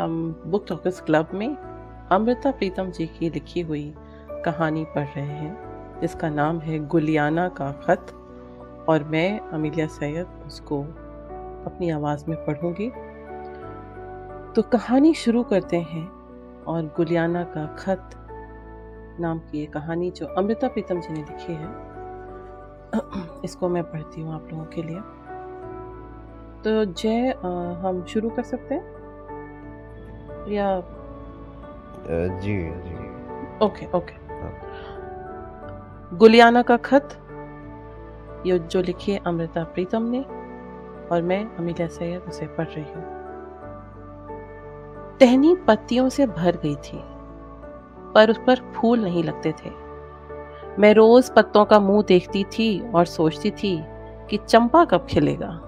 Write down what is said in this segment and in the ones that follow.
हम book talkers club में अमृता प्रीतम जी की लिखी हुई कहानी पढ़ रहे हैं। जिसका नाम है गुलियाना का खत और मैं अमीलिया सैयद उसको अपनी आवाज़ में पढ़ूँगी। तो कहानी शुरू करते हैं और गुलियाना का खत नाम की ये कहानी जो अमृता प्रीतम जी ने लिखी है। इसको मैं पढ़ती हूँ आप लोगों के लिए। तो जय हम शुरू कर सकते हैं? या जी जी। ओके ओके गुलियाना का खत ये जो लिखी है अमृता प्रीतम ने और मैं अमीला सैयद उसे पढ़ रही हूँ। टहनी पत्तियों से भर गई थी पर उस पर फूल नहीं लगते थे। मैं रोज पत्तों का मुँह देखती थी और सोचती थी कि चंपा कब खिलेगा।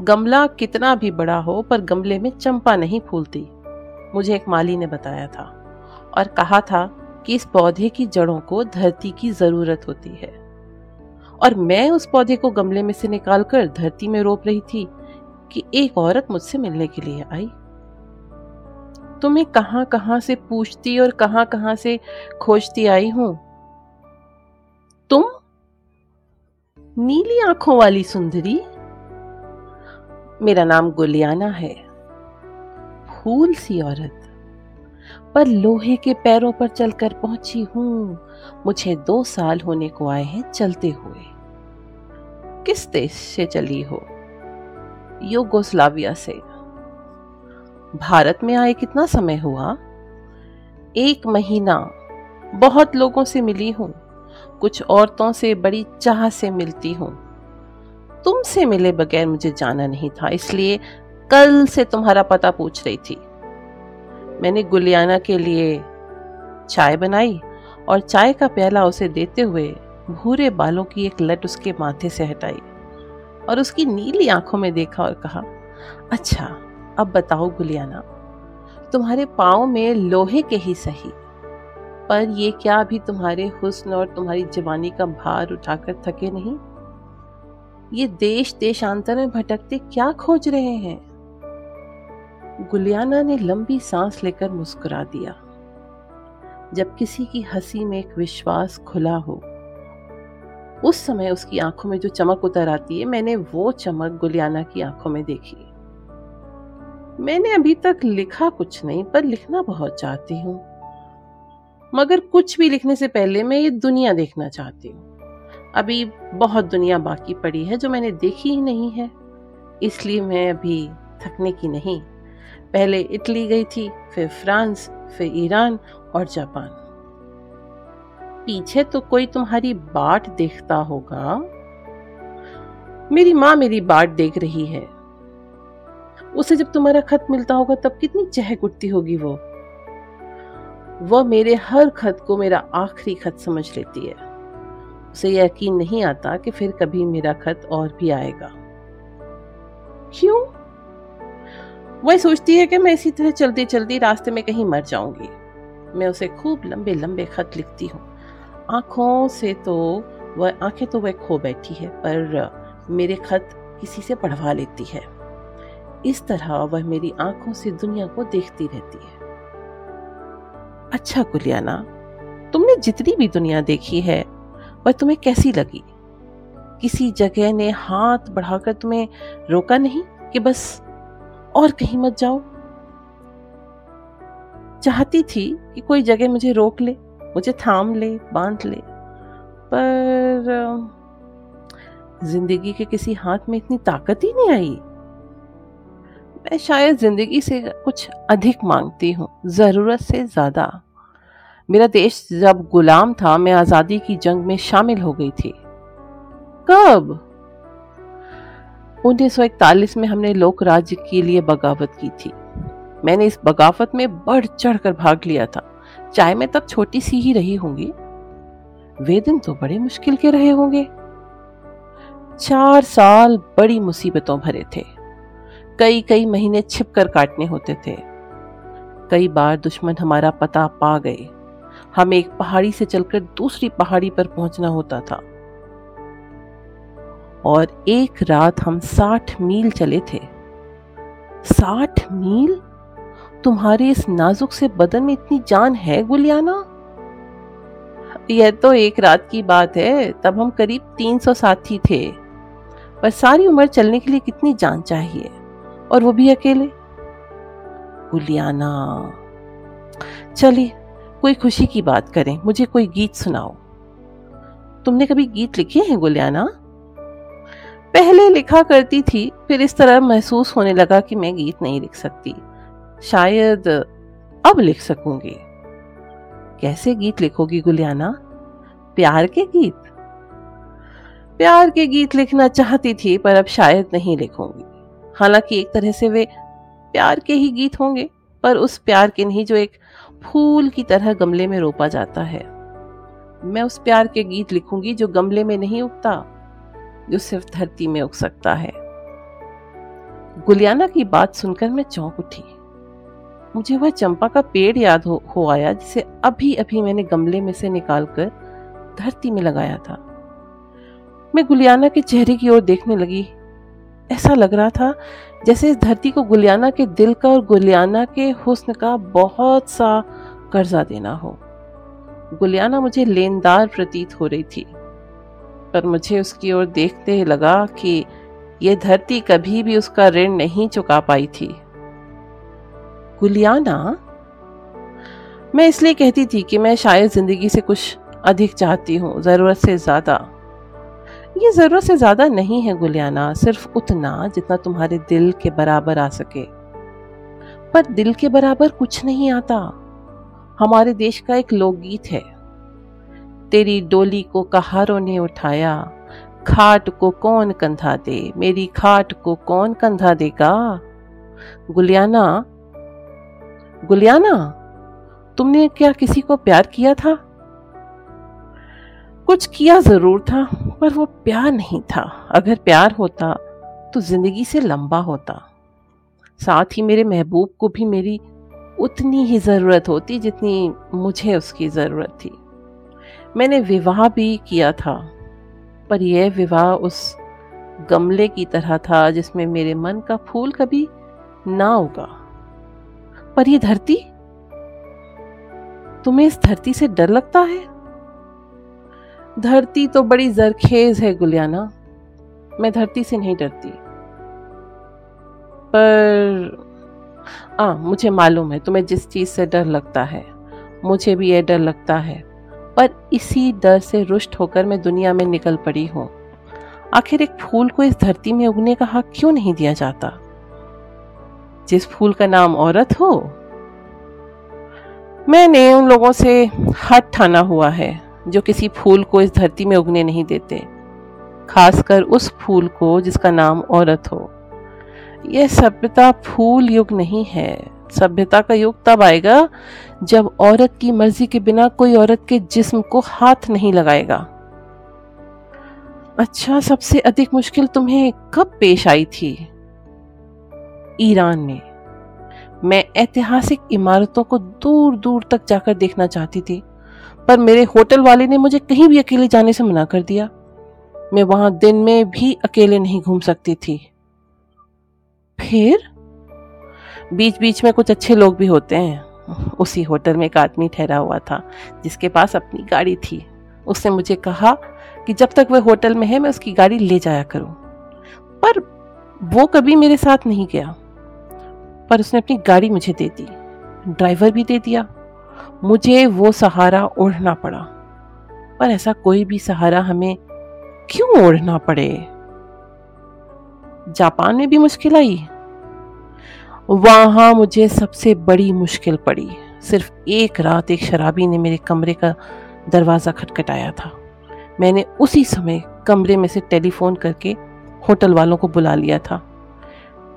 गमला कितना भी बड़ा हो पर गमले में चंपा नहीं फूलती। मुझे एक माली ने बताया था और कहा था कि इस पौधे की जड़ों को धरती की ज़रूरत होती है। और मैं उस पौधे को गमले में से निकालकर धरती में रोप रही थी कि एक औरत मुझसे मिलने के लिए आई। तुम्हें कहाँ कहाँ से पूछती और कहाँ कहाँ से खोजती आई हूँ? तुम? नीली आँखों वाली सुंदरी? मेरा नाम गुलियाना है। फूल सी औरत। पर लोहे के पैरों पर चलकर पहुँची हूँ। मुझे दो साल होने को आए हैं चलते हुए। किस देश से चली हो? योगोस्लाविया से। भारत में आए कितना समय हुआ? एक महीना। बहुत लोगों से मिली हूँ। कुछ औरतों से बड़ी चाह से मिलती हूँ। तुमसे मिले बगैर मुझे जाना नहीं था, इसलिए कल से तुम्हारा पता पूछ रही थी। मैंने गुलियाना के लिए चाय बनाई और चाय का प्याला उसे देते हुए भूरे बालों की एक लट उसके माथे से हटाई और उसकी नीली आँखों में देखा और कहा अच्छा अब बताओ गुलियाना, तुम्हारे पाओ में लोहे के ही सही, पर ये क्या अभी तुम्हारे हुस्न और तुम्हारी जवानी का भार उठाकर थके नहीं? ये देश देशांतर में भटकते क्या खोज रहे हैं? गुलियाना ने लंबी सांस लेकर मुस्कुरा दिया। जब किसी की हँसी में एक विश्वास खुला हो, उस समय उसकी आँखों में जो चमक उतर आती है, मैंने वो चमक गुलियाना की आँखों में देखी। मैंने अभी तक लिखा कुछ नहीं, पर लिखना बहुत चाहती हूँ। मगर कुछ भी लिखने से पहले मैं ये दुनिया देखना चाहती हूँ। अभी बहुत दुनिया बाकी पड़ी है जो मैंने देखी ही नहीं है, इसलिए मैं अभी थकने की नहीं। पहले इटली गई थी, फिर फ्रांस, फिर ईरान और जापान। पीछे तो कोई तुम्हारी बाट देखता होगा। मेरी माँ मेरी बाट देख रही है। उसे जब तुम्हारा खत मिलता होगा, तब कितनी चहक उठती होगी वो। वह मेरे हर खत को मेरा आखिरी खत समझ लेती है। उसे यकीन नहीं आता कि फिर कभी मेरा खत और भी आएगा। क्यों? वह सोचती है कि मैं इसी तरह चलती चलती रास्ते में कहीं मर जाऊँगी। मैं उसे खूब लंबे लंबे खत लिखती हूँ। आँखों से तो वह, आँखें तो वह खो बैठी है, पर मेरे खत किसी से पढ़वा लेती है। इस तरह वह मेरी आँखों से दुनिया को देखती रहती है। अच्छा कुलियाना, तुमने जितनी भी दुनिया देखी है, वह तुम्हें कैसी लगी? किसी जगह ने हाथ बढ़ाकर तुम्हें रोका नहीं कि बस और कहीं मत जाओ। चाहती थी कि कोई जगह मुझे रोक ले, मुझे थाम ले, बाँध ले, पर ज़िंदगी के किसी हाथ में इतनी ताकत ही नहीं आई। मैं शायद ज़िंदगी से कुछ अधिक मांगती हूँ, ज़रूरत से ज़्यादा। मेरा देश जब गुलाम था, मैं आज़ादी की जंग में शामिल हो गई थी। कब? 1941 में हमने लोक राज्य के लिए बगावत की थी। मैंने इस बगावत में बढ़ चढ़ कर भाग लिया था। चाहे मैं तब छोटी सी ही रही होंगी। वे दिन तो बड़े मुश्किल के रहे होंगे। चार साल बड़ी मुसीबतों भरे थे। कई कई महीने छिप कर काटने होते थे। कई बार दुश्मन हमारा पता पा गए। हमें एक पहाड़ी से चलकर दूसरी पहाड़ी पर पहुँचना होता था। और एक रात हम साठ मील चले थे। साठ मील? तुम्हारे इस नाजुक से बदन में इतनी जान है गुलियाना? यह तो एक रात की बात है, तब हम करीब तीन सौ साथी थे। पर सारी उम्र चलने के लिए कितनी जान चाहिए? और वो भी अकेले? गुलियाना, चलिए, कोई खुशी की बात करें, मुझे कोई गीत सुनाओ। तुमने कभी गीत लिखे हैं गुलियाना? पहले लिखा करती थी, फिर इस तरह महसूस होने लगा कि मैं गीत नहीं लिख सकती। शायद अब लिख सकूँगी। कैसे गीत लिखोगी गुलियाना? प्यार के गीत? प्यार के गीत लिखना चाहती थी, पर अब शायद नहीं लिखूँगी। हालाँकि एक तरह से वे प्यार के ही गीत होंगे, पर उस प्यार के नहीं जो एक फूल की तरह गमले में रोपा जाता है। मैं उस प्यार के गीत लिखूँगी जो गमले में नहीं उगता। जो सिर्फ़ धरती में उग सकता है। गुलियाना की बात सुनकर मैं चौंक उठी। मुझे वह चंपा का पेड़ याद हो, हो आया जिसे अभी अभी मैंने गमले में से निकालकर धरती में लगाया था। मैं गुलियाना के चेहरे की ओर देखने लगी। ऐसा लग रहा था जैसे इस धरती को गुलियाना के दिल का और गुलियाना के हुस्न का बहुत सा कर्जा देना हो। गुलियाना मुझे लेनदार प्रतीत हो रही थी। पर मुझे उसकी ओर देखते लगा कि यह धरती कभी भी उसका ऋण नहीं चुका पाई थी। गुलियाना? मैं इसलिए कहती थी कि मैं शायद ज़िंदगी से कुछ अधिक चाहती हूँ, ज़रूरत से ज़्यादा। ये ज़रूरत से ज़्यादा नहीं है गुलियाना, सिर्फ़ उतना जितना तुम्हारे दिल के बराबर आ सके। पर दिल के बराबर कुछ नहीं आता। हमारे देश का एक लोकगीत है। तेरी डोली को कहारों ने उठाया। खाट को कौन कंधा दे? मेरी खाट को कौन कंधा देगा? गुलियाना गुलियाना, तुमने क्या किसी को प्यार किया था? कुछ किया ज़रूर था, पर वो प्यार नहीं था। अगर प्यार होता तो ज़िंदगी से लंबा होता। साथ ही मेरे महबूब को भी मेरी उतनी ही ज़रूरत होती जितनी मुझे उसकी ज़रूरत थी। मैंने विवाह भी किया था, पर यह विवाह उस गमले की तरह था जिसमें मेरे मन का फूल कभी ना होगा पर यह धरती? तुम्हें इस धरती से डर लगता है? धरती तो बड़ी जरखेज है, गुलियाना। मैं धरती से नहीं डरती। पर आ मुझे मालूम है, तुम्हें जिस चीज़ से डर लगता है, मुझे भी यह डर लगता है। पर इसी डर से रुष्ट होकर मैं दुनिया में निकल पड़ी हूँ। आखिर एक फूल को इस धरती में उगने का हक क्यों नहीं दिया जाता? जिस फूल का नाम औरत हो। मैंने उन लोगों से हट ठाना हुआ है, जो किसी फूल को इस धरती में उगने नहीं देते, खासकर उस फूल को जिसका नाम औरत हो। यह सभ्यता फूल युग नहीं है। सभ्यता का युग तब आएगा जब औरत की मर्ज़ी के बिना कोई औरत के जिस्म को हाथ नहीं लगाएगा। अच्छा सबसे अधिक मुश्किल तुम्हें कब पेश आई थी? ईरान में। मैं ऐतिहासिक इमारतों को दूर दूर तक जाकर देखना चाहती थी, पर मेरे होटल वाले ने मुझे कहीं भी अकेले जाने से मना कर दिया। मैं वहाँ दिन में भी अकेले नहीं घूम सकती थी। फिर? बीच बीच में कुछ अच्छे लोग भी होते हैं। उसी होटल में एक आदमी ठहरा हुआ था, जिसके पास अपनी गाड़ी थी। उसने मुझे कहा कि जब तक वह होटल में है, मैं उसकी गाड़ी ले जाया करूँ। पर वो कभी मेरे साथ नहीं गया। पर उसने अपनी गाड़ी मुझे दे दी, ड्राइवर भी दे दिया। मुझे वो सहारा ओढ़ना पड़ा। पर ऐसा कोई भी सहारा हमें क्यों ओढ़ना पड़े? जापान में भी मुश्किल आई। वहाँ मुझे सबसे बड़ी मुश्किल पड़ी। सिर्फ़ एक रात एक शराबी ने मेरे कमरे का दरवाज़ा खटखटाया था। मैंने उसी समय कमरे में से टेलीफोन करके होटल वालों को बुला लिया था।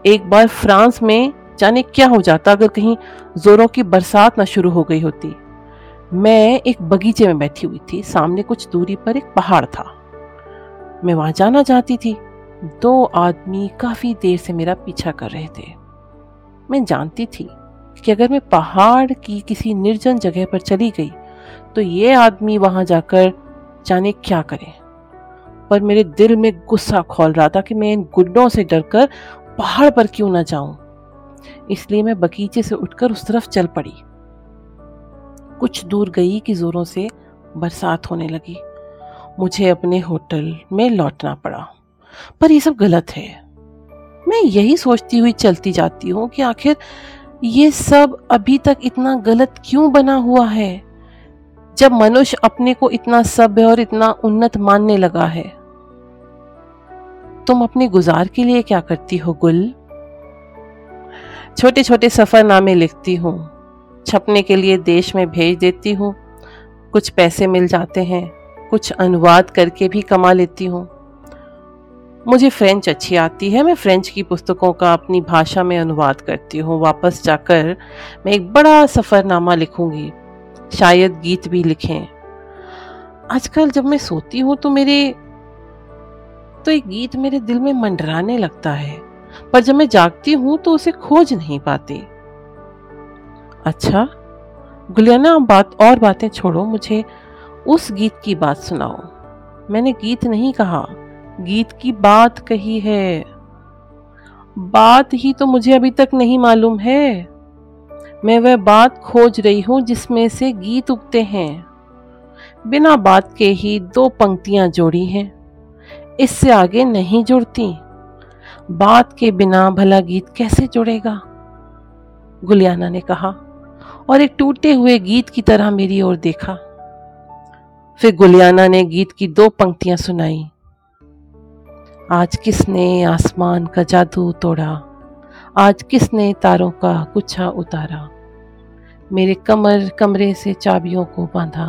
एक बार फ्रांस में जाने क्या हो जाता अगर कहीं जोरों की बरसात ना शुरू हो गई होती। मैं एक बगीचे में बैठी हुई थी। सामने कुछ दूरी पर एक पहाड़ था। मैं वहाँ जाना चाहती थी। दो आदमी काफ़ी देर से मेरा पीछा कर रहे थे। मैं जानती थी कि अगर मैं पहाड़ की किसी निर्जन जगह पर चली गई तो ये आदमी वहाँ जाकर जाने क्या करे। पर मेरे दिल में गुस्सा खोल रहा था कि मैं इन गुड्डों से डरकर पहाड़ पर क्यों ना जाऊँ। इसलिए मैं बगीचे से उठकर उस तरफ़ चल पड़ी। कुछ दूर गई कि जोरों से बरसात होने लगी। मुझे अपने होटल में लौटना पड़ा। पर यह सब गलत है। मैं यही सोचती हुई चलती जाती हूँ कि आखिर ये सब अभी तक इतना गलत क्यों बना हुआ है? जब मनुष्य अपने को इतना सभ्य और इतना उन्नत मानने लगा है, तुम अपने गुजार के लिए क्या करती हो गुल? छोटे छोटे सफरनामे लिखती हूँ, छपने के लिए देश में भेज देती हूँ, कुछ पैसे मिल जाते हैं, कुछ अनुवाद करके भी कमा लेती हूँ। मुझे फ्रेंच अच्छी आती है, मैं फ्रेंच की पुस्तकों का अपनी भाषा में अनुवाद करती हूँ। वापस जाकर मैं एक बड़ा सफ़रनामा लिखूँगी, शायद गीत भी लिखें। आजकल जब मैं सोती हूँ तो मेरे तो एक गीत मेरे दिल में मंडराने लगता है, पर जब मैं जागती हूँ तो उसे खोज नहीं पाती। अच्छा गुलियाना, बात, और बातें छोड़ो, मुझे उस गीत की बात सुनाओ। मैंने गीत नहीं कहा। गीत की बात कही है। बात ही तो मुझे अभी तक नहीं मालूम है। मैं वह बात खोज रही हूँ जिसमें से गीत उगते हैं। बिना बात के ही दो पंक्तियाँ जोड़ी हैं। इससे आगे नहीं जुड़ती। बात के बिना भला गीत कैसे जुड़ेगा? गुलियाना ने कहा, और एक टूटे हुए गीत की तरह मेरी ओर देखा। फिर गुलियाना ने गीत की दो पंक्तियाँ सुनाई। आज किसने आसमान का जादू तोड़ा? आज किसने तारों का गुच्छा उतारा? मेरे कमर कमरे से चाबियों को बांधा।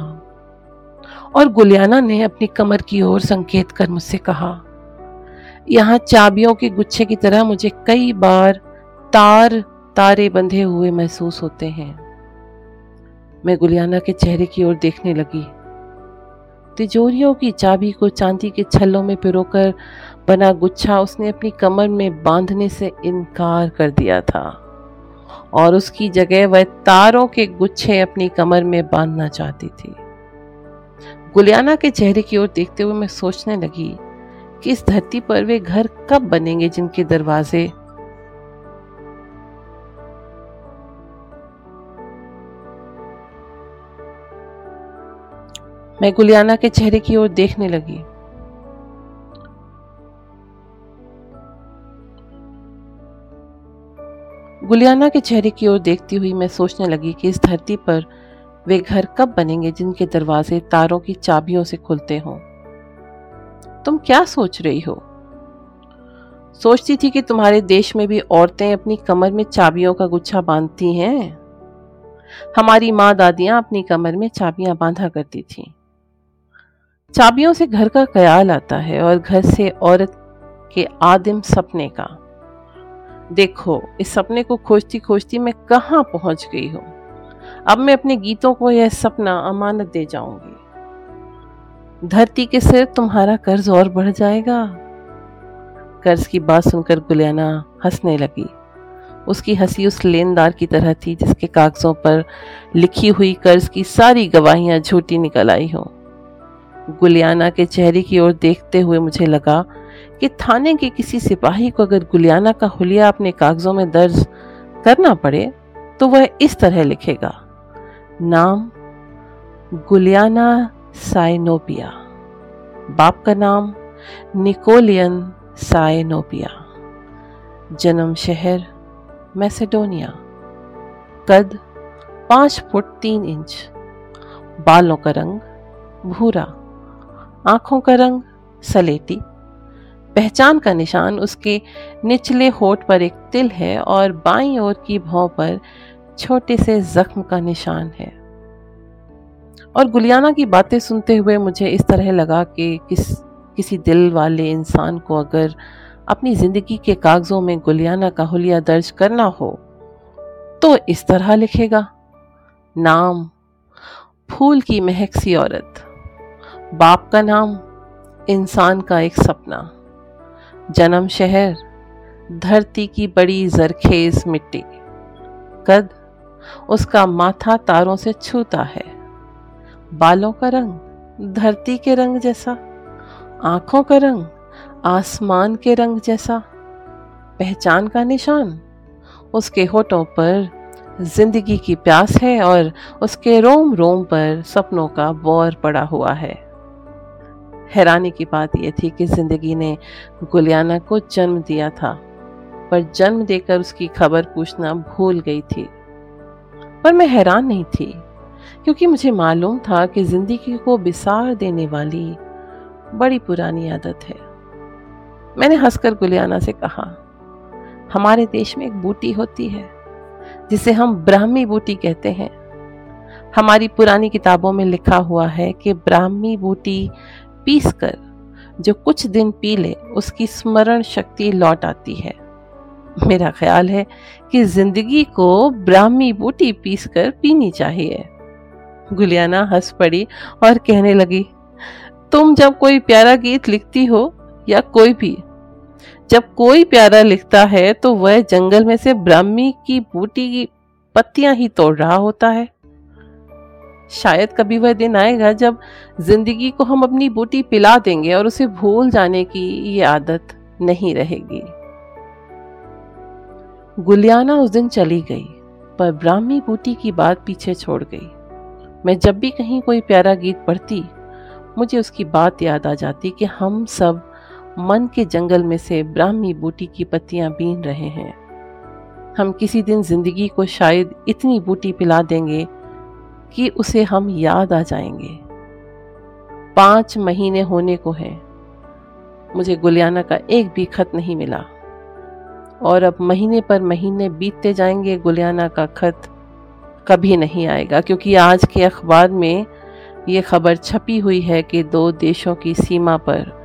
और गुलियाना ने अपनी कमर की ओर संकेत कर मुझसे कहा, यहाँ चाबियों के गुच्छे की तरह मुझे कई बार तार, तारे बंधे हुए महसूस होते हैं। मैं गुलियाना के चेहरे की ओर देखने लगी। तिजोरियों की चाबी को चांदी के छल्लों में पिरोकर बना गुच्छा उसने अपनी कमर में बांधने से इनकार कर दिया था। और उसकी जगह वह तारों के गुच्छे अपनी कमर में बांधना चाहती थी। गुलियाना के चेहरे की ओर देखते हुए मैं सोचने लगी कि इस धरती पर वे घर कब बनेंगे जिनके दरवाजे मैं गुलियाना के चेहरे की ओर देखने लगी। गुलियाना के चेहरे की ओर देखती हुई मैं सोचने लगी कि इस धरती पर वे घर कब बनेंगे जिनके दरवाजे तारों की चाबियों से खुलते हों। तुम क्या सोच रही हो? सोचती थी कि तुम्हारे देश में भी औरतें अपनी कमर में चाबियों का गुच्छा बांधती हैं। हमारी माँ दादियाँ अपनी कमर में चाबियाँ बांधा करती थीं। चाबियों से घर का ख्याल आता है और घर से औरत के आदिम सपने का। देखो, इस सपने को खोजती खोजती मैं कहाँ पहुँच गई हूँ। अब मैं अपने गीतों को यह सपना अमानत दे जाऊँगी। धरती के सिर तुम्हारा कर्ज और बढ़ जाएगा। कर्ज की बात सुनकर गुलियाना हंसने लगी। उसकी हँसी उस लेनदार की तरह थी जिसके कागजों पर लिखी हुई कर्ज की सारी गवाहियाँ झूठी निकल आई हों। गुलियाना के चेहरे की ओर देखते हुए मुझे लगा कि थाने के किसी सिपाही को अगर गुलियाना का हुलिया अपने कागजों में दर्ज करना पड़े तो वह इस तरह लिखेगा, नाम गुलियाना साइनोपिया। बाप का नाम निकोलियन साइनोपिया। जन्म शहर मैसेडोनिया। कद पाँच फुट तीन इंच। बालों का रंग भूरा। आँखों का रंग सलेटी। पहचान का निशान उसके निचले होठ पर एक तिल है और बाईं ओर की भौं पर छोटे से जख्म का निशान है। और गुलियाना की बातें सुनते हुए मुझे इस तरह लगा कि किस, किसी दिल वाले इंसान को अगर अपनी ज़िंदगी के कागज़ों में गुलियाना का हुलिया दर्ज करना हो तो इस तरह लिखेगा, नाम, फूल की महक सी औरत, बाप का नाम, इंसान का एक सपना। जन्म शहर, धरती की बड़ी जरखेज मिट्टी। कद उसका माथा तारों से छूता है। बालों का रंग धरती के रंग जैसा, आँखों का रंग आसमान के रंग जैसा। पहचान का निशान, उसके होठों पर ज़िंदगी की प्यास है और उसके रोम रोम पर सपनों का बौर पड़ा हुआ है। हैरानी की बात यह थी कि ज़िंदगी ने गुलियाना को जन्म दिया था, पर जन्म देकर उसकी खबर पूछना भूल गई थी। पर मैं हैरान नहीं थी, क्योंकि मुझे मालूम था कि ज़िंदगी को बिसार देने वाली बड़ी पुरानी आदत है। मैंने हंसकर गुलियाना से कहा, हमारे देश में एक बूटी होती है, जिसे हम ब्राह्मी बूटी कहते हैं। हमारी पुरानी किताबों में लिखा हुआ है कि ब्राह्मी बूटी पीस कर जो कुछ दिन पी ले, उसकी स्मरण शक्ति लौट आती है। मेरा ख्याल है कि ज़िंदगी को ब्राह्मी बूटी पीस कर पीनी चाहिए। गुलियाना हंस पड़ी और कहने लगी, तुम जब कोई प्यारा गीत लिखती हो या कोई भी, जब कोई प्यारा लिखता है तो वह जंगल में से ब्राह्मी की बूटी की पत्तियाँ ही तोड़ रहा होता है। शायद कभी वह दिन आएगा जब ज़िंदगी को हम अपनी बूटी पिला देंगे और उसे भूल जाने की ये आदत नहीं रहेगी। गुलियाना उस दिन चली गई, पर ब्राह्मी बूटी की बात पीछे छोड़ गई। मैं जब भी कहीं कोई प्यारा गीत पढ़ती, मुझे उसकी बात याद आ जाती कि हम सब मन के जंगल में से ब्राह्मी बूटी की पत्तियाँ बीन रहे हैं। हम किसी दिन ज़िंदगी को शायद इतनी बूटी पिला देंगे कि उसे हम याद आ जाएँगे। पाँच महीने होने को है। मुझे गुलियाना का एक भी खत नहीं मिला। और अब महीने पर महीने बीतते जाएँगे, गुलियाना का खत कभी नहीं आएगा, क्योंकि आज के अखबार में ये खबर छपी हुई है कि दो देशों की सीमा पर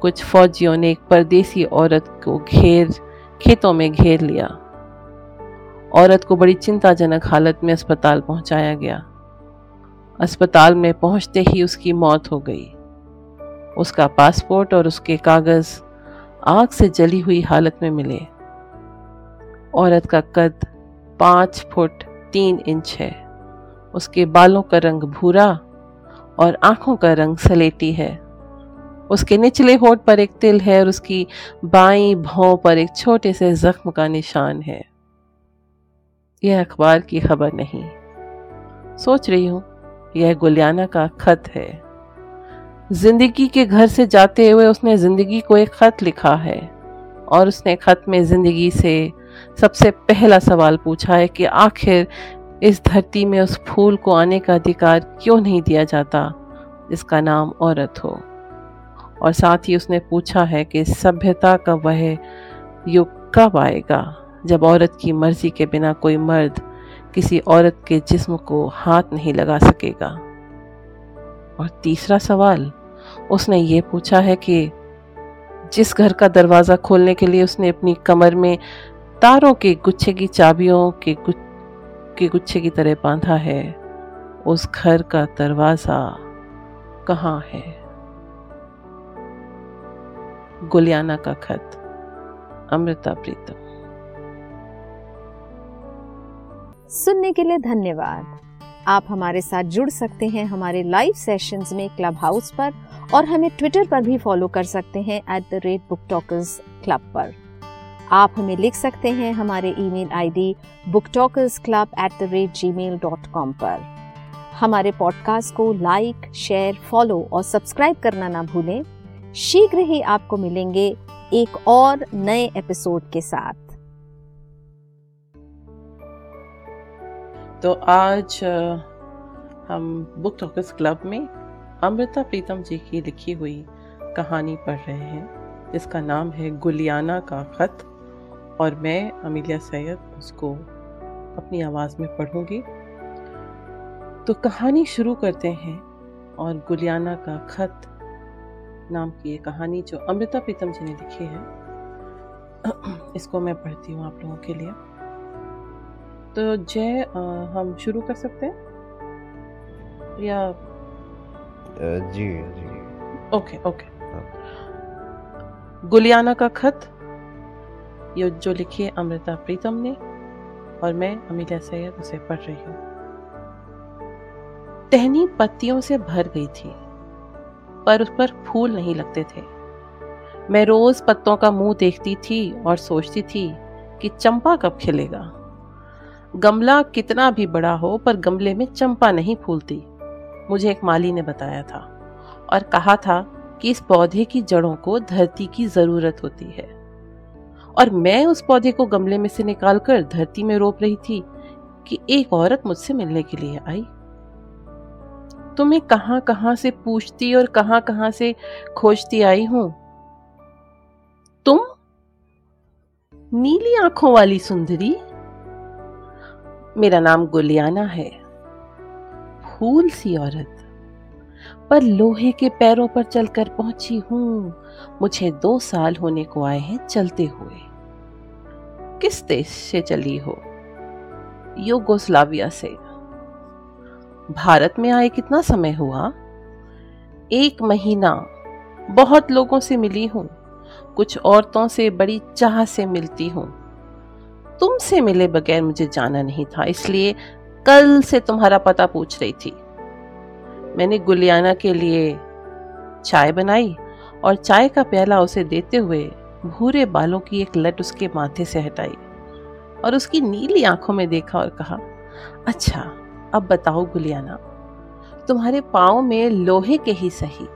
कुछ फौजियों ने एक परदेसी औरत को घेर, खेतों में घेर लिया। औरत को बड़ी चिंताजनक हालत में अस्पताल पहुँचाया गया। अस्पताल में पहुँचते ही उसकी मौत हो गई। उसका पासपोर्ट और उसके कागज़ आग से जली हुई हालत में मिले। औरत का कद पाँच फुट तीन इंच है। उसके बालों का रंग भूरा और आँखों का रंग सलेटी है। उसके निचले होठ पर एक तिल है और उसकी बाई भौं पर एक छोटे से जख्म का निशान है। यह अखबार की खबर नहीं। सोच रही हूँ यह गुलियाना का खत है। ज़िंदगी के घर से जाते हुए उसने ज़िंदगी को एक खत लिखा है और उसने खत में ज़िंदगी से सबसे पहला सवाल पूछा है कि आखिर इस धरती में उस फूल को आने का अधिकार क्यों नहीं दिया जाता? जिसका नाम औरत हो। और साथ ही उसने पूछा है कि सभ्यता का वह युग कब आएगा? जब औरत की मर्ज़ी के बिना कोई मर्द किसी औरत के जिस्म को हाथ नहीं लगा सकेगा। और तीसरा सवाल, उसने ये पूछा है कि जिस घर का दरवाज़ा खोलने के लिए उसने अपनी कमर में तारों के गुच्छे की चाबियों के गुच्छ के गुच्छे की तरह बांधा है, उस घर का दरवाज़ा कहाँ है? गुलियाना का खत, अमृता प्रीतम। सुनने के लिए धन्यवाद। आप हमारे साथ जुड़ सकते हैं हमारे लाइव सेशंस में क्लब हाउस पर और हमें ट्विटर पर भी फॉलो कर सकते हैं at the rate book talkers club पर। आप हमें लिख सकते हैं हमारे email ID book talkers club at the rate Gmail dot com पर। हमारे पॉडकास्ट को लाइक शेयर फॉलो और सब्सक्राइब करना ना भूलें। शीघ्र ही आपको मिलेंगे एक और नए एपिसोड के साथ। तो आज हम बुक टॉकर्स क्लब में अमृता प्रीतम जी की लिखी हुई कहानी पढ़ रहे हैं। जिसका नाम है गुलियाना का खत और मैं, अमीलिया सैयद, उसको अपनी आवाज़ में पढ़ूँगी। तो कहानी शुरू करते हैं और गुलियाना का खत नाम की ये कहानी जो अमृता प्रीतम जी ने लिखी है। इसको मैं पढ़ती हूँ आप लोगों के लिए। तो जय हम शुरू कर सकते हैं? या जी जी। Okay okay. गुलियाना का खत ये जो लिखी है अमृता प्रीतम ने और मैं अमीला सैयद उसे पढ़ रही हूँ। टहनी पत्तियों से भर गई थी पर उस पर फूल नहीं लगते थे। मैं रोज पत्तों का मुँह देखती थी और सोचती थी कि चंपा कब खिलेगा। गमला कितना भी बड़ा हो, पर गमले में चंपा नहीं फूलती। मुझे एक माली ने बताया था और कहा था कि इस पौधे की जड़ों को धरती की ज़रूरत होती है। और मैं उस पौधे को गमले में से निकालकर धरती में रोप रही थी कि एक औरत मुझसे मिलने के लिए आई। तुम्हें कहाँ कहाँ से पूछती और कहाँ कहाँ से खोजती आई हूँ? तुम? नीली आँखों वाली सुंदरी? मेरा नाम गुलियाना है। फूल सी औरत, पर लोहे के पैरों पर चलकर पहुँची हूँ। मुझे दो साल होने को आए हैं चलते हुए। किस देश से चली हो? युगोस्लाविया से। भारत में आए कितना समय हुआ? एक महीना। बहुत लोगों से मिली हूँ। कुछ औरतों से बड़ी चाह से मिलती हूँ। तुमसे मिले बगैर मुझे जाना नहीं था, इसलिए कल से तुम्हारा पता पूछ रही थी। मैंने गुलियाना के लिए चाय बनाई और चाय का प्याला उसे देते हुए भूरे बालों की एक लट उसके माथे से हटाई और उसकी नीली आँखों में देखा और कहा अच्छा अब बताओ गुलियाना, तुम्हारे पाँव में लोहे के ही सही,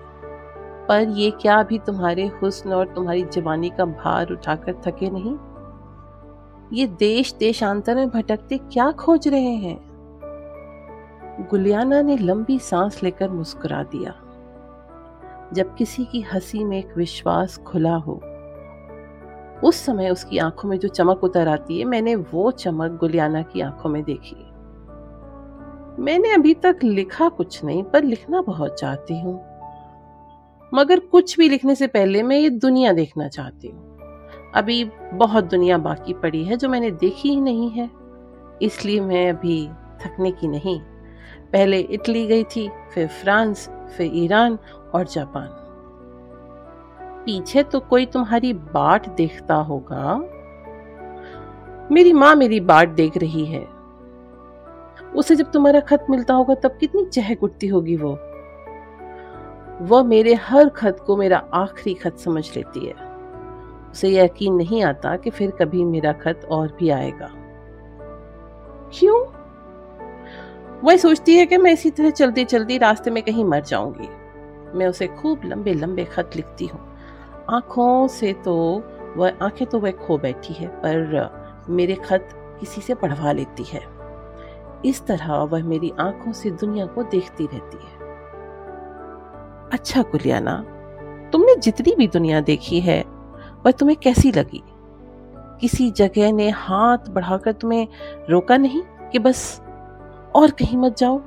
पर ये क्या अभी तुम्हारे हुस्न और तुम्हारी जवानी का भार उठाकर थके नहीं? ये देश देशांतर में भटकते क्या खोज रहे हैं? गुलियाना ने लंबी सांस लेकर मुस्कुरा दिया। जब किसी की हँसी में एक विश्वास खुला हो, उस समय उसकी आँखों में जो चमक उतर आती है, मैंने वो चमक गुलियाना की आँखों में देखी। मैंने अभी तक लिखा कुछ नहीं, पर लिखना बहुत चाहती हूँ। मगर कुछ भी लिखने से पहले मैं ये दुनिया देखना चाहती हूँ। अभी बहुत दुनिया बाकी पड़ी है जो मैंने देखी ही नहीं है। इसलिए मैं अभी थकने की नहीं। पहले इटली गई थी, फिर फ्रांस, फिर ईरान और जापान। पीछे तो कोई तुम्हारी बाट देखता होगा। मेरी माँ मेरी बाट देख रही है। उसे जब तुम्हारा खत मिलता होगा तब कितनी चहक उठती होगी वो। वह मेरे हर खत को मेरा आखिरी खत समझ लेती है। उसे यकीन नहीं आता कि फिर कभी मेरा खत और भी आएगा। क्यों? वह सोचती है कि मैं इसी तरह चलती चलती रास्ते में कहीं मर जाऊँगी। मैं उसे खूब लंबे लंबे खत लिखती हूँ। आँखों से तो वह, आँखें तो वह खो बैठी है, पर मेरे खत किसी से पढ़वा लेती है। इस तरह वह मेरी आँखों से दुनिया को देखती रहती है। अच्छा कुलियाना, तुमने जितनी भी दुनिया देखी है वह तुम्हें कैसी लगी? किसी जगह ने हाथ बढ़ाकर तुम्हें रोका नहीं कि बस और कहीं मत जाओ?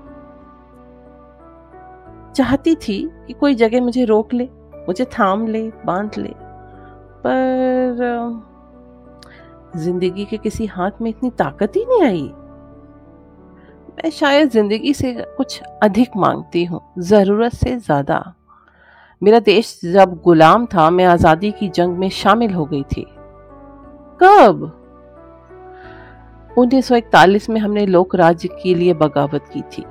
चाहती थी कि कोई जगह मुझे रोक ले, मुझे थाम ले, बाँध ले, पर ज़िंदगी के किसी हाथ में इतनी ताकत ही नहीं आई। मैं शायद ज़िंदगी से कुछ अधिक मांगती हूँ, ज़रूरत से ज़्यादा। मेरा देश जब गुलाम था, मैं आज़ादी की जंग में शामिल हो गई थी। कब? 1941 में हमने लोक राज्य के लिए बगावत की थी।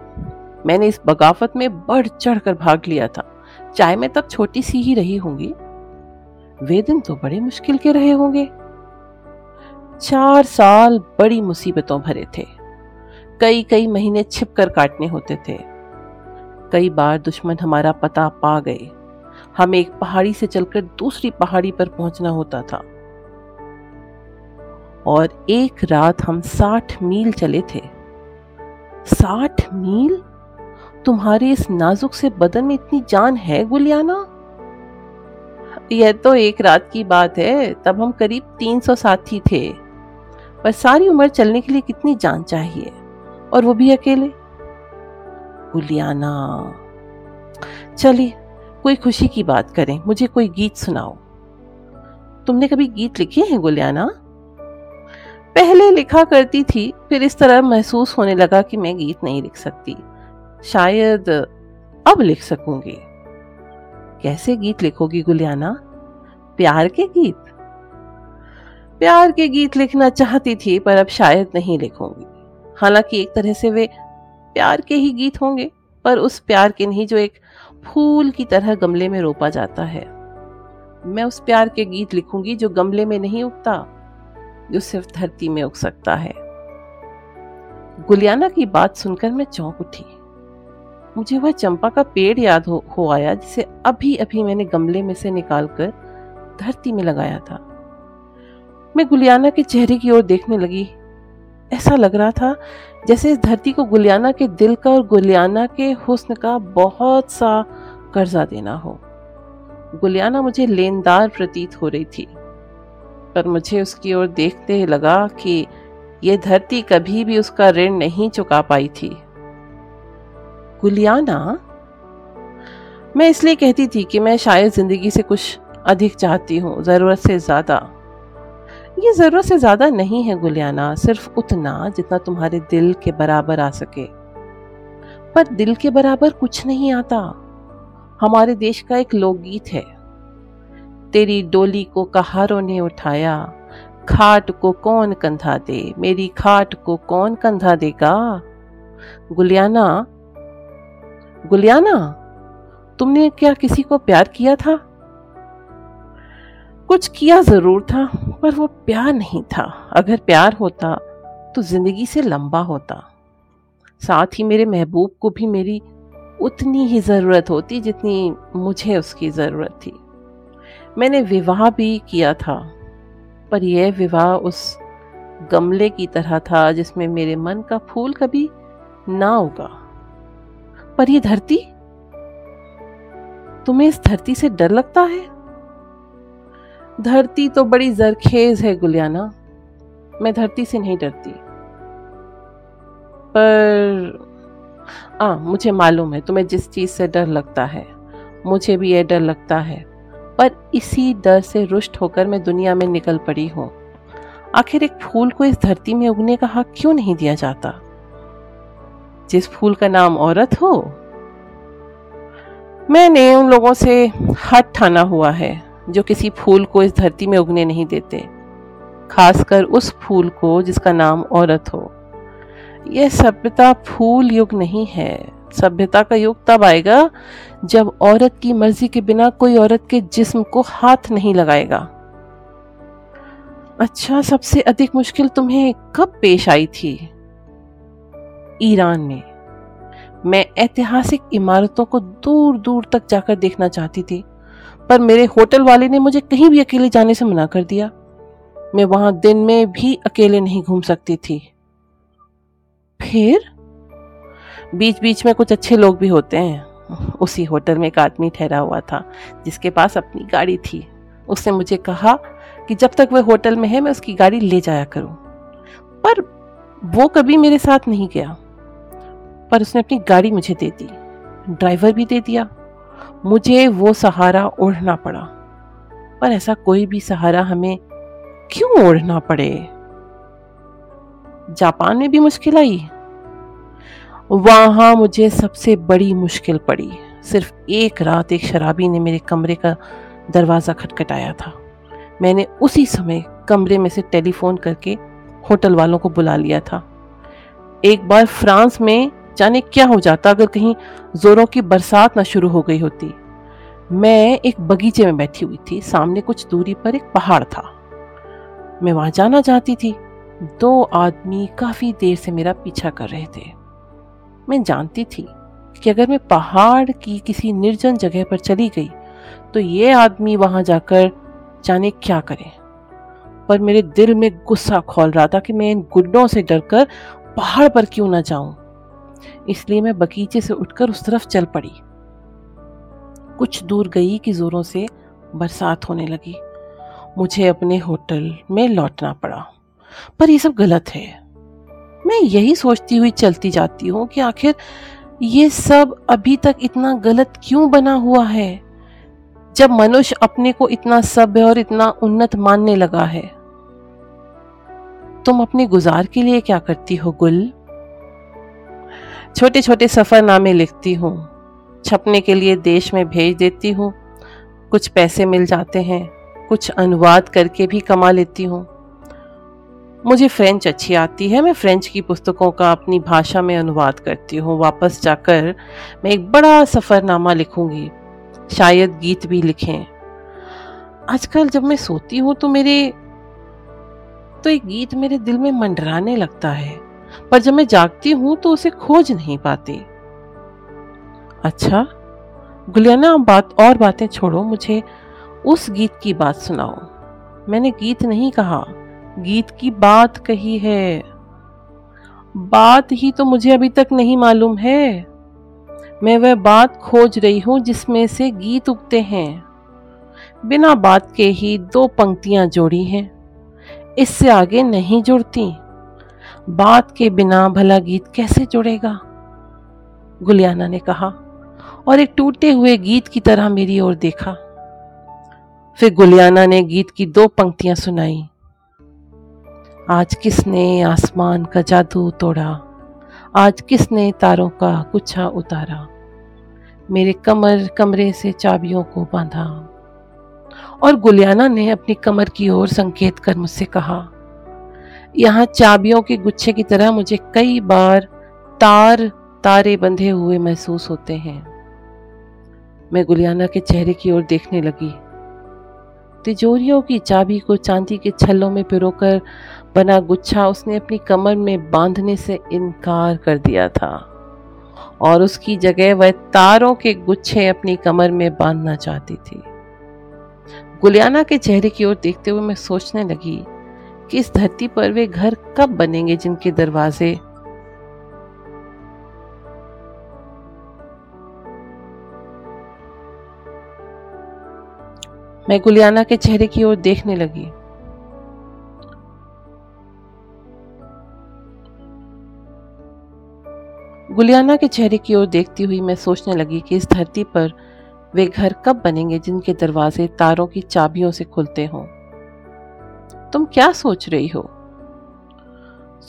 मैंने इस बगावत में बढ़ चढ़कर भाग लिया था। चाहे मैं तब छोटी सी ही रही होंगी। वे दिन तो बड़े मुश्किल के रहे होंगे। चार साल बड़ी मुसीबतों भरे थे। कई कई महीने छिप कर काटने होते थे। कई बार दुश्मन हमारा पता पा गए। हमें एक पहाड़ी से चलकर दूसरी पहाड़ी पर पहुँचना होता था। और एक रात हम साठ मील चले थे। साठ मील? तुम्हारे इस नाजुक से बदन में इतनी जान है, गुलियाना? यह तो एक रात की बात है, तब हम करीब तीन सौ साथी थे। पर सारी उम्र चलने के लिए कितनी जान चाहिए? और वो भी अकेले? गुलियाना। चलिए कोई खुशी की बात करें, मुझे कोई गीत सुनाओ। तुमने कभी गीत लिखे हैं, गुलियाना? पहले लिखा करती थी, फिर इस तरह महसूस होने लगा कि मैं गीत नहीं लिख सकती। शायद अब लिख सकूँगी। कैसे गीत लिखोगी, गुलियाना? प्यार के गीत? प्यार के गीत लिखना चाहती थी, पर अब शायद नहीं लिखूँगी। हालाँकि एक तरह से वे प्यार के ही गीत होंगे, पर उस प्यार के नहीं, जो एक फूल की तरह गमले में रोपा जाता है। मैं उस प्यार के गीत लिखूँगी जो गमले में नहीं उगता जो सिर्फ़ धरती में उग सकता है। गुलियाना की बात सुनकर मैं चौंक उठी। मुझे वह चंपा का पेड़ याद हो, हो आया जिसे अभी अभी मैंने गमले में से निकालकर धरती में लगाया था। मैं गुलियाना के चेहरे की ओर देखने लगी। ऐसा लग रहा था जैसे इस धरती को गुलियाना के दिल का और गुलियाना के हुस्न का बहुत सा कर्जा देना हो। गुलियाना मुझे लेनदार प्रतीत हो रही थी, पर मुझे उसकी ओर देखते लगा कि यह धरती कभी भी उसका ऋण नहीं चुका पाई थी। गुलियाना? मैं इसलिए कहती थी कि मैं शायद ज़िंदगी से कुछ अधिक चाहती हूँ, ज़रूरत से ज़्यादा। ये ज़रूरत से ज़्यादा नहीं है गुलियाना, सिर्फ़ उतना जितना तुम्हारे दिल के बराबर आ सके। पर दिल के बराबर कुछ नहीं आता। हमारे देश का एक लोकगीत है। तेरी डोली को कहारों ने उठाया, खाट को कौन कंधा दे, मेरी खाट को कौन कंधा देगा? गुलियाना गुलियाना, तुमने क्या किसी को प्यार किया था? कुछ किया ज़रूर था, पर वो प्यार नहीं था। अगर प्यार होता तो ज़िंदगी से लंबा होता। साथ ही मेरे महबूब को भी मेरी उतनी ही ज़रूरत होती जितनी मुझे उसकी ज़रूरत थी। मैंने विवाह भी किया था, पर यह विवाह उस गमले की तरह था जिसमें मेरे मन का फूल कभी ना उगा। पर यह धरती? तुम्हें इस धरती से डर लगता है? धरती तो बड़ी जरखेज है गुलियाना। मैं धरती से नहीं डरती। पर आ, मुझे मालूम है तुम्हें जिस चीज़ से डर लगता है मुझे भी यह डर लगता है। पर इसी डर से रुष्ट होकर मैं दुनिया में निकल पड़ी हूँ। आखिर एक फूल को इस धरती में उगने का हक क्यों नहीं दिया जाता? जिस फूल का नाम औरत हो। मैंने उन लोगों से हट ठाना हुआ है। जो किसी फूल को इस धरती में उगने नहीं देते, खासकर उस फूल को जिसका नाम औरत हो। यह सभ्यता फूल युग नहीं है। सभ्यता का युग तब आएगा जब औरत की मर्ज़ी के बिना कोई औरत के जिस्म को हाथ नहीं लगाएगा। अच्छा सबसे अधिक मुश्किल तुम्हें कब पेश आई थी? ईरान में। मैं ऐतिहासिक इमारतों को दूर दूर तक जाकर देखना चाहती थी। पर मेरे होटल वाले ने मुझे कहीं भी अकेले जाने से मना कर दिया। मैं वहाँ दिन में भी अकेले नहीं घूम सकती थी। फिर? बीच बीच में कुछ अच्छे लोग भी होते हैं। उसी होटल में एक आदमी ठहरा हुआ था, जिसके पास अपनी गाड़ी थी। उसने मुझे कहा कि जब तक वह होटल में है, मैं उसकी गाड़ी ले जाया करूँ। पर वो कभी मेरे साथ नहीं गया। पर उसने अपनी गाड़ी मुझे दे दी। ड्राइवर भी दे दिया। मुझे वो सहारा ओढ़ना पड़ा। पर ऐसा कोई भी सहारा हमें क्यों ओढ़ना पड़े? जापान में भी मुश्किल आई? वहाँ मुझे सबसे बड़ी मुश्किल पड़ी। सिर्फ़ एक रात एक शराबी ने मेरे कमरे का दरवाज़ा खटखटाया था। मैंने उसी समय कमरे में से टेलीफोन करके होटल वालों को बुला लिया था। एक बार फ्रांस में जाने क्या हो जाता अगर कहीं जोरों की बरसात ना शुरू हो गई होती? मैं एक बगीचे में बैठी हुई थी, सामने कुछ दूरी पर एक पहाड़ था। मैं वहाँ जाना चाहती थी। दो आदमी काफ़ी देर से मेरा पीछा कर रहे थे। मैं जानती थी कि अगर मैं पहाड़ की किसी निर्जन जगह पर चली गई तो ये आदमी वहाँ जाकर जाने क्या करे? पर मेरे दिल में गुस्सा खोल रहा था कि मैं इन गुड्डों से डरकर पहाड़ पर क्यों ना जाऊँ। इसलिए मैं बगीचे से उठकर उस तरफ़ चल पड़ी। कुछ दूर गई कि जोरों से बरसात होने लगी। मुझे अपने होटल में लौटना पड़ा। पर यह सब गलत है। मैं यही सोचती हुई चलती जाती हूँ कि आखिर ये सब अभी तक इतना गलत क्यों बना हुआ है? जब मनुष्य अपने को इतना सभ्य और इतना उन्नत मानने लगा है। तुम अपने गुजार के लिए क्या करती हो, गुल? छोटे छोटे सफरनामे लिखती हूँ। छपने के लिए देश में भेज देती हूँ। कुछ पैसे मिल जाते हैं। कुछ अनुवाद करके भी कमा लेती हूँ। मुझे फ्रेंच अच्छी आती है। मैं फ्रेंच की पुस्तकों का अपनी भाषा में अनुवाद करती हूँ। वापस जाकर मैं एक बड़ा सफ़रनामा लिखूँगी। शायद गीत भी लिखें। आजकल जब मैं सोती हूँ तो मेरे तो एक गीत मेरे दिल में मंडराने लगता है। पर जब मैं जागती हूँ तो उसे खोज नहीं पाती। अच्छा गुलियाना बात, और बातें छोड़ो, मुझे उस गीत की बात सुनाओ। मैंने गीत नहीं कहा, गीत की बात कही है। बात ही तो मुझे अभी तक नहीं मालूम है। मैं वह बात खोज रही हूँ जिसमें से गीत उगते हैं। बिना बात के ही दो पंक्तियाँ जोड़ी हैं। इससे आगे नहीं जुड़ती। बात के बिना भला गीत कैसे जुड़ेगा? गुलियाना ने कहा, और एक टूटे हुए गीत की तरह मेरी ओर देखा। फिर गुलियाना ने गीत की दो पंक्तियाँ सुनाई। आज किसने आसमान का जादू तोड़ा? आज किसने तारों का गुच्छा उतारा? मेरे कमर कमरे से चाबियों को बांधा। और गुलियाना ने अपनी कमर की ओर संकेत कर मुझसे कहा यहाँ चाबियों के गुच्छे की तरह मुझे कई बार तार, तारे बंधे हुए महसूस होते हैं। मैं गुलियाना के चेहरे की ओर देखने लगी। तिजोरियों की चाबी को चांदी के छल्लों में पिरोकर बना गुच्छा उसने अपनी कमर में बांधने से इनकार कर दिया था। और उसकी जगह वह तारों के गुच्छे अपनी कमर में बांधना चाहती थी। गुलियाना के चेहरे की ओर देखते हुए मैं सोचने लगी कि इस धरती पर वे घर कब बनेंगे जिनके दरवाजे? मैं गुलियाना के चेहरे की ओर देखने लगी। गुलियाना के चेहरे की ओर देखती हुई मैं सोचने लगी कि इस धरती पर वे घर कब बनेंगे जिनके दरवाजे तारों की चाबियों से खुलते हों। तुम क्या सोच रही हो?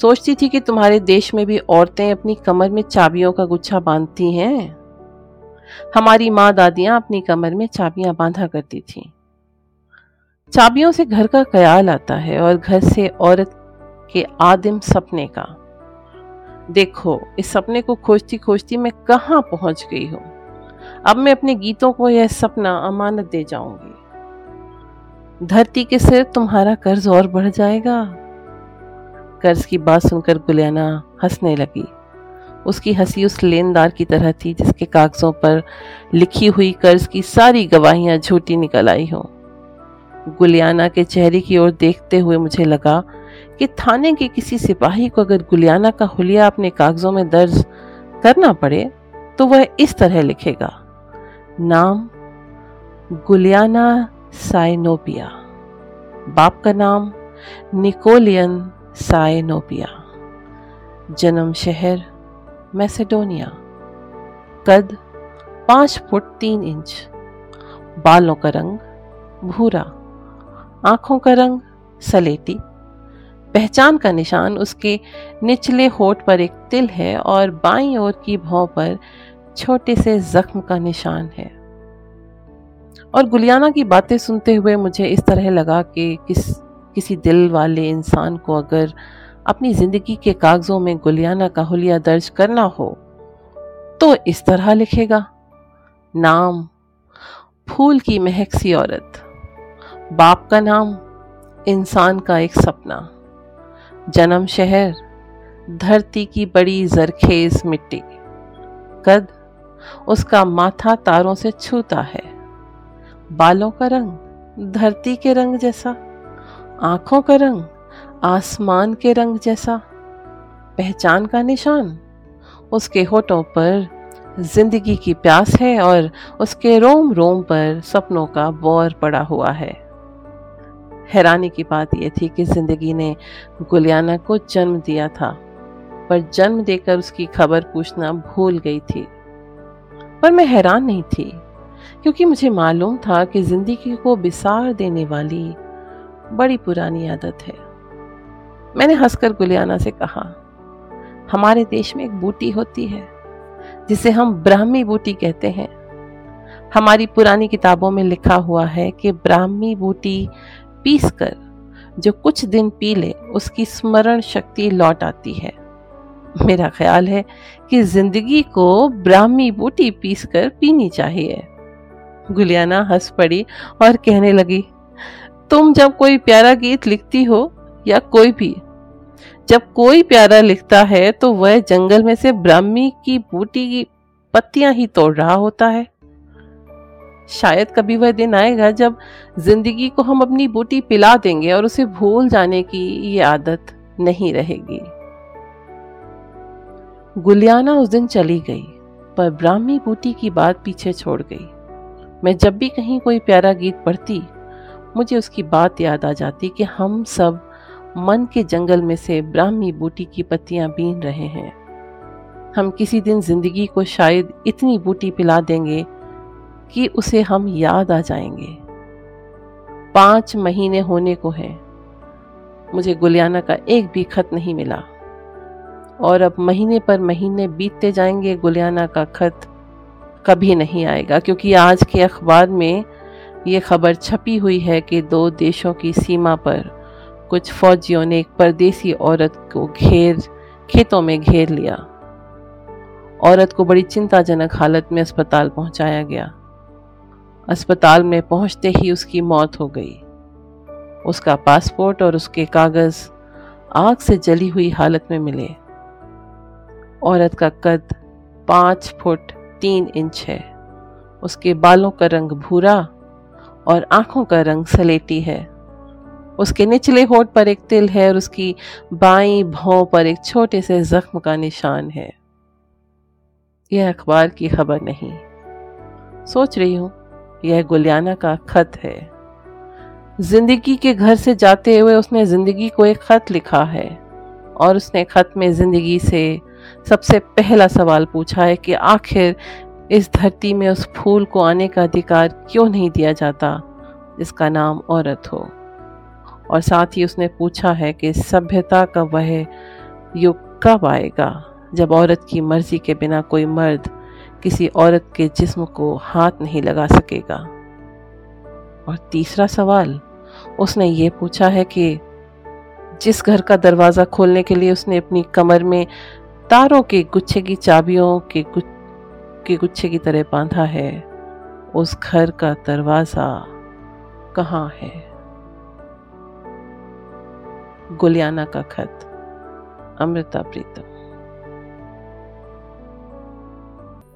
सोचती थी कि तुम्हारे देश में भी औरतें अपनी कमर में चाबियों का गुच्छा बांधती हैं। हमारी माँ दादियाँ अपनी कमर में चाबियाँ बांधा करती थीं। चाबियों से घर का ख्याल आता है और घर से औरत के आदिम सपने का। देखो, इस सपने को खोजती खोजती मैं कहाँ पहुँच गई हूँ? अब मैं अपने गीतों को यह सपना अमानत दे जाऊँगी। धरती के सिर तुम्हारा कर्ज और बढ़ जाएगा। कर्ज की बात सुनकर गुलियाना हंसने लगी। उसकी हँसी उस लेनदार की तरह थी जिसके कागजों पर लिखी हुई कर्ज की सारी गवाहियाँ झूठी निकल आई हों। गुलियाना के चेहरे की ओर देखते हुए मुझे लगा कि थाने के किसी सिपाही को अगर गुलियाना का हुलिया अपने कागजों में दर्ज करना पड़े तो वह इस तरह लिखेगा। नाम गुलियाना साइनोपिया। बाप का नाम निकोलियन साइनोपिया। जन्म शहर मैसेडोनिया। कद पाँच फुट तीन इंच। बालों का रंग भूरा। आँखों का रंग सलेटी। पहचान का निशान उसके निचले होठ पर एक तिल है और बाईं ओर की भौं पर छोटे से जख्म का निशान है। और गुलियाना की बातें सुनते हुए मुझे इस तरह लगा कि किस, किसी दिल वाले इंसान को अगर अपनी ज़िंदगी के कागजों में गुलियाना का हुलिया दर्ज करना हो तो इस तरह लिखेगा, नाम, फूल की महक सी औरत, बाप का नाम, इंसान का एक सपना, जन्म शहर, धरती की बड़ी जरखेज मिट्टी, कद, उसका माथा तारों से छूता है। बालों का रंग धरती के रंग जैसा, आँखों का रंग आसमान के रंग जैसा। पहचान का निशान, उसके होठों पर ज़िंदगी की प्यास है और उसके रोम रोम पर सपनों का बौर पड़ा हुआ है। हैरानी की बात यह थी कि ज़िंदगी ने गुलियाना को जन्म दिया था, पर जन्म देकर उसकी खबर पूछना भूल गई थी। पर मैं हैरान नहीं थी क्योंकि मुझे मालूम था कि ज़िंदगी को बिसार देने वाली बड़ी पुरानी आदत है। मैंने हंसकर गुलियाना से कहा, हमारे देश में एक बूटी होती है, जिसे हम ब्राह्मी बूटी कहते हैं। हमारी पुरानी किताबों में लिखा हुआ है कि ब्राह्मी बूटी पीस कर जो कुछ दिन पी ले, उसकी स्मरण शक्ति लौट आती है। मेरा ख्याल है कि ज़िंदगी को ब्राह्मी बूटी पीस कर पीनी चाहिए। गुलियाना हंस पड़ी और कहने लगी, तुम जब कोई प्यारा गीत लिखती हो या कोई भी, जब कोई प्यारा लिखता है तो वह जंगल में से ब्राह्मी की बूटी की पत्तियाँ ही तोड़ रहा होता है। शायद कभी वह दिन आएगा जब ज़िंदगी को हम अपनी बूटी पिला देंगे और उसे भूल जाने की ये आदत नहीं रहेगी. गुलियाना उस दिन चली गई, पर ब्राह्मी बूटी की बात पीछे छोड़ गई। मैं जब भी कहीं कोई प्यारा गीत पढ़ती, मुझे उसकी बात याद आ जाती कि हम सब मन के जंगल में से ब्राह्मी बूटी की पत्तियाँ बीन रहे हैं। हम किसी दिन ज़िंदगी को शायद इतनी बूटी पिला देंगे कि उसे हम याद आ जाएँगे। पाँच महीने होने को है। मुझे गुलियाना का एक भी खत नहीं मिला। और अब महीने पर महीने बीतते जाएँगे गुलियाना का खत। कभी नहीं आएगा, क्योंकि आज के अखबार में ये खबर छपी हुई है कि दो देशों की सीमा पर कुछ फौजियों ने एक परदेसी औरत को घेर, खेतों में घेर लिया। औरत को बड़ी चिंताजनक हालत में अस्पताल पहुँचाया गया। अस्पताल में पहुँचते ही उसकी मौत हो गई। उसका पासपोर्ट और उसके कागज़ आग से जली हुई हालत में मिले। औरत का कद पाँच फुट तीन इंच है। उसके बालों का रंग भूरा और आँखों का रंग सलेटी है। उसके निचले होठ पर एक तिल है और उसकी बाई भौं पर एक छोटे से जख्म का निशान है। यह अखबार की खबर नहीं। सोच रही हूँ, यह गुलियाना का खत है। ज़िंदगी के घर से जाते हुए उसने ज़िंदगी को एक खत लिखा है और उसने खत में ज़िंदगी से सबसे पहला सवाल पूछा है कि आखिर इस धरती में उस फूल को आने का अधिकार क्यों नहीं दिया जाता? जिसका नाम औरत हो। और साथ ही उसने पूछा है कि सभ्यता का वह युग कब आएगा? जब औरत की मर्ज़ी के बिना कोई मर्द किसी औरत के जिस्म को हाथ नहीं लगा सकेगा। और तीसरा सवाल, उसने ये पूछा है कि जिस घर का दरवाज़ा खोलने के लिए उसने अपनी कमर में तारों के गुच्छे की चाबियों के गुच्छ के गुच्छे की तरह बांधा है। उस घर का दरवाज़ा कहाँ है? गुलियाना का खत, अमृता प्रीतम।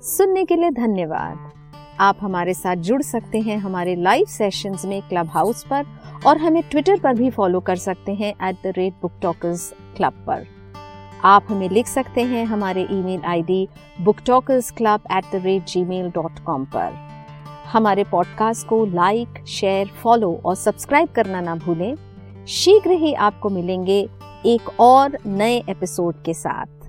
सुनने के लिए धन्यवाद। आप हमारे साथ जुड़ सकते हैं हमारे लाइव सेशंस में क्लब हाउस पर और हमें ट्विटर पर भी फॉलो कर सकते हैं at the rate book talkers club पर। आप हमें लिख सकते हैं हमारे email ID book talkers club at the rate Gmail dot com पर। हमारे पॉडकास्ट को लाइक शेयर फॉलो और सब्सक्राइब करना ना भूलें। शीघ्र ही आपको मिलेंगे एक और नए एपिसोड के साथ।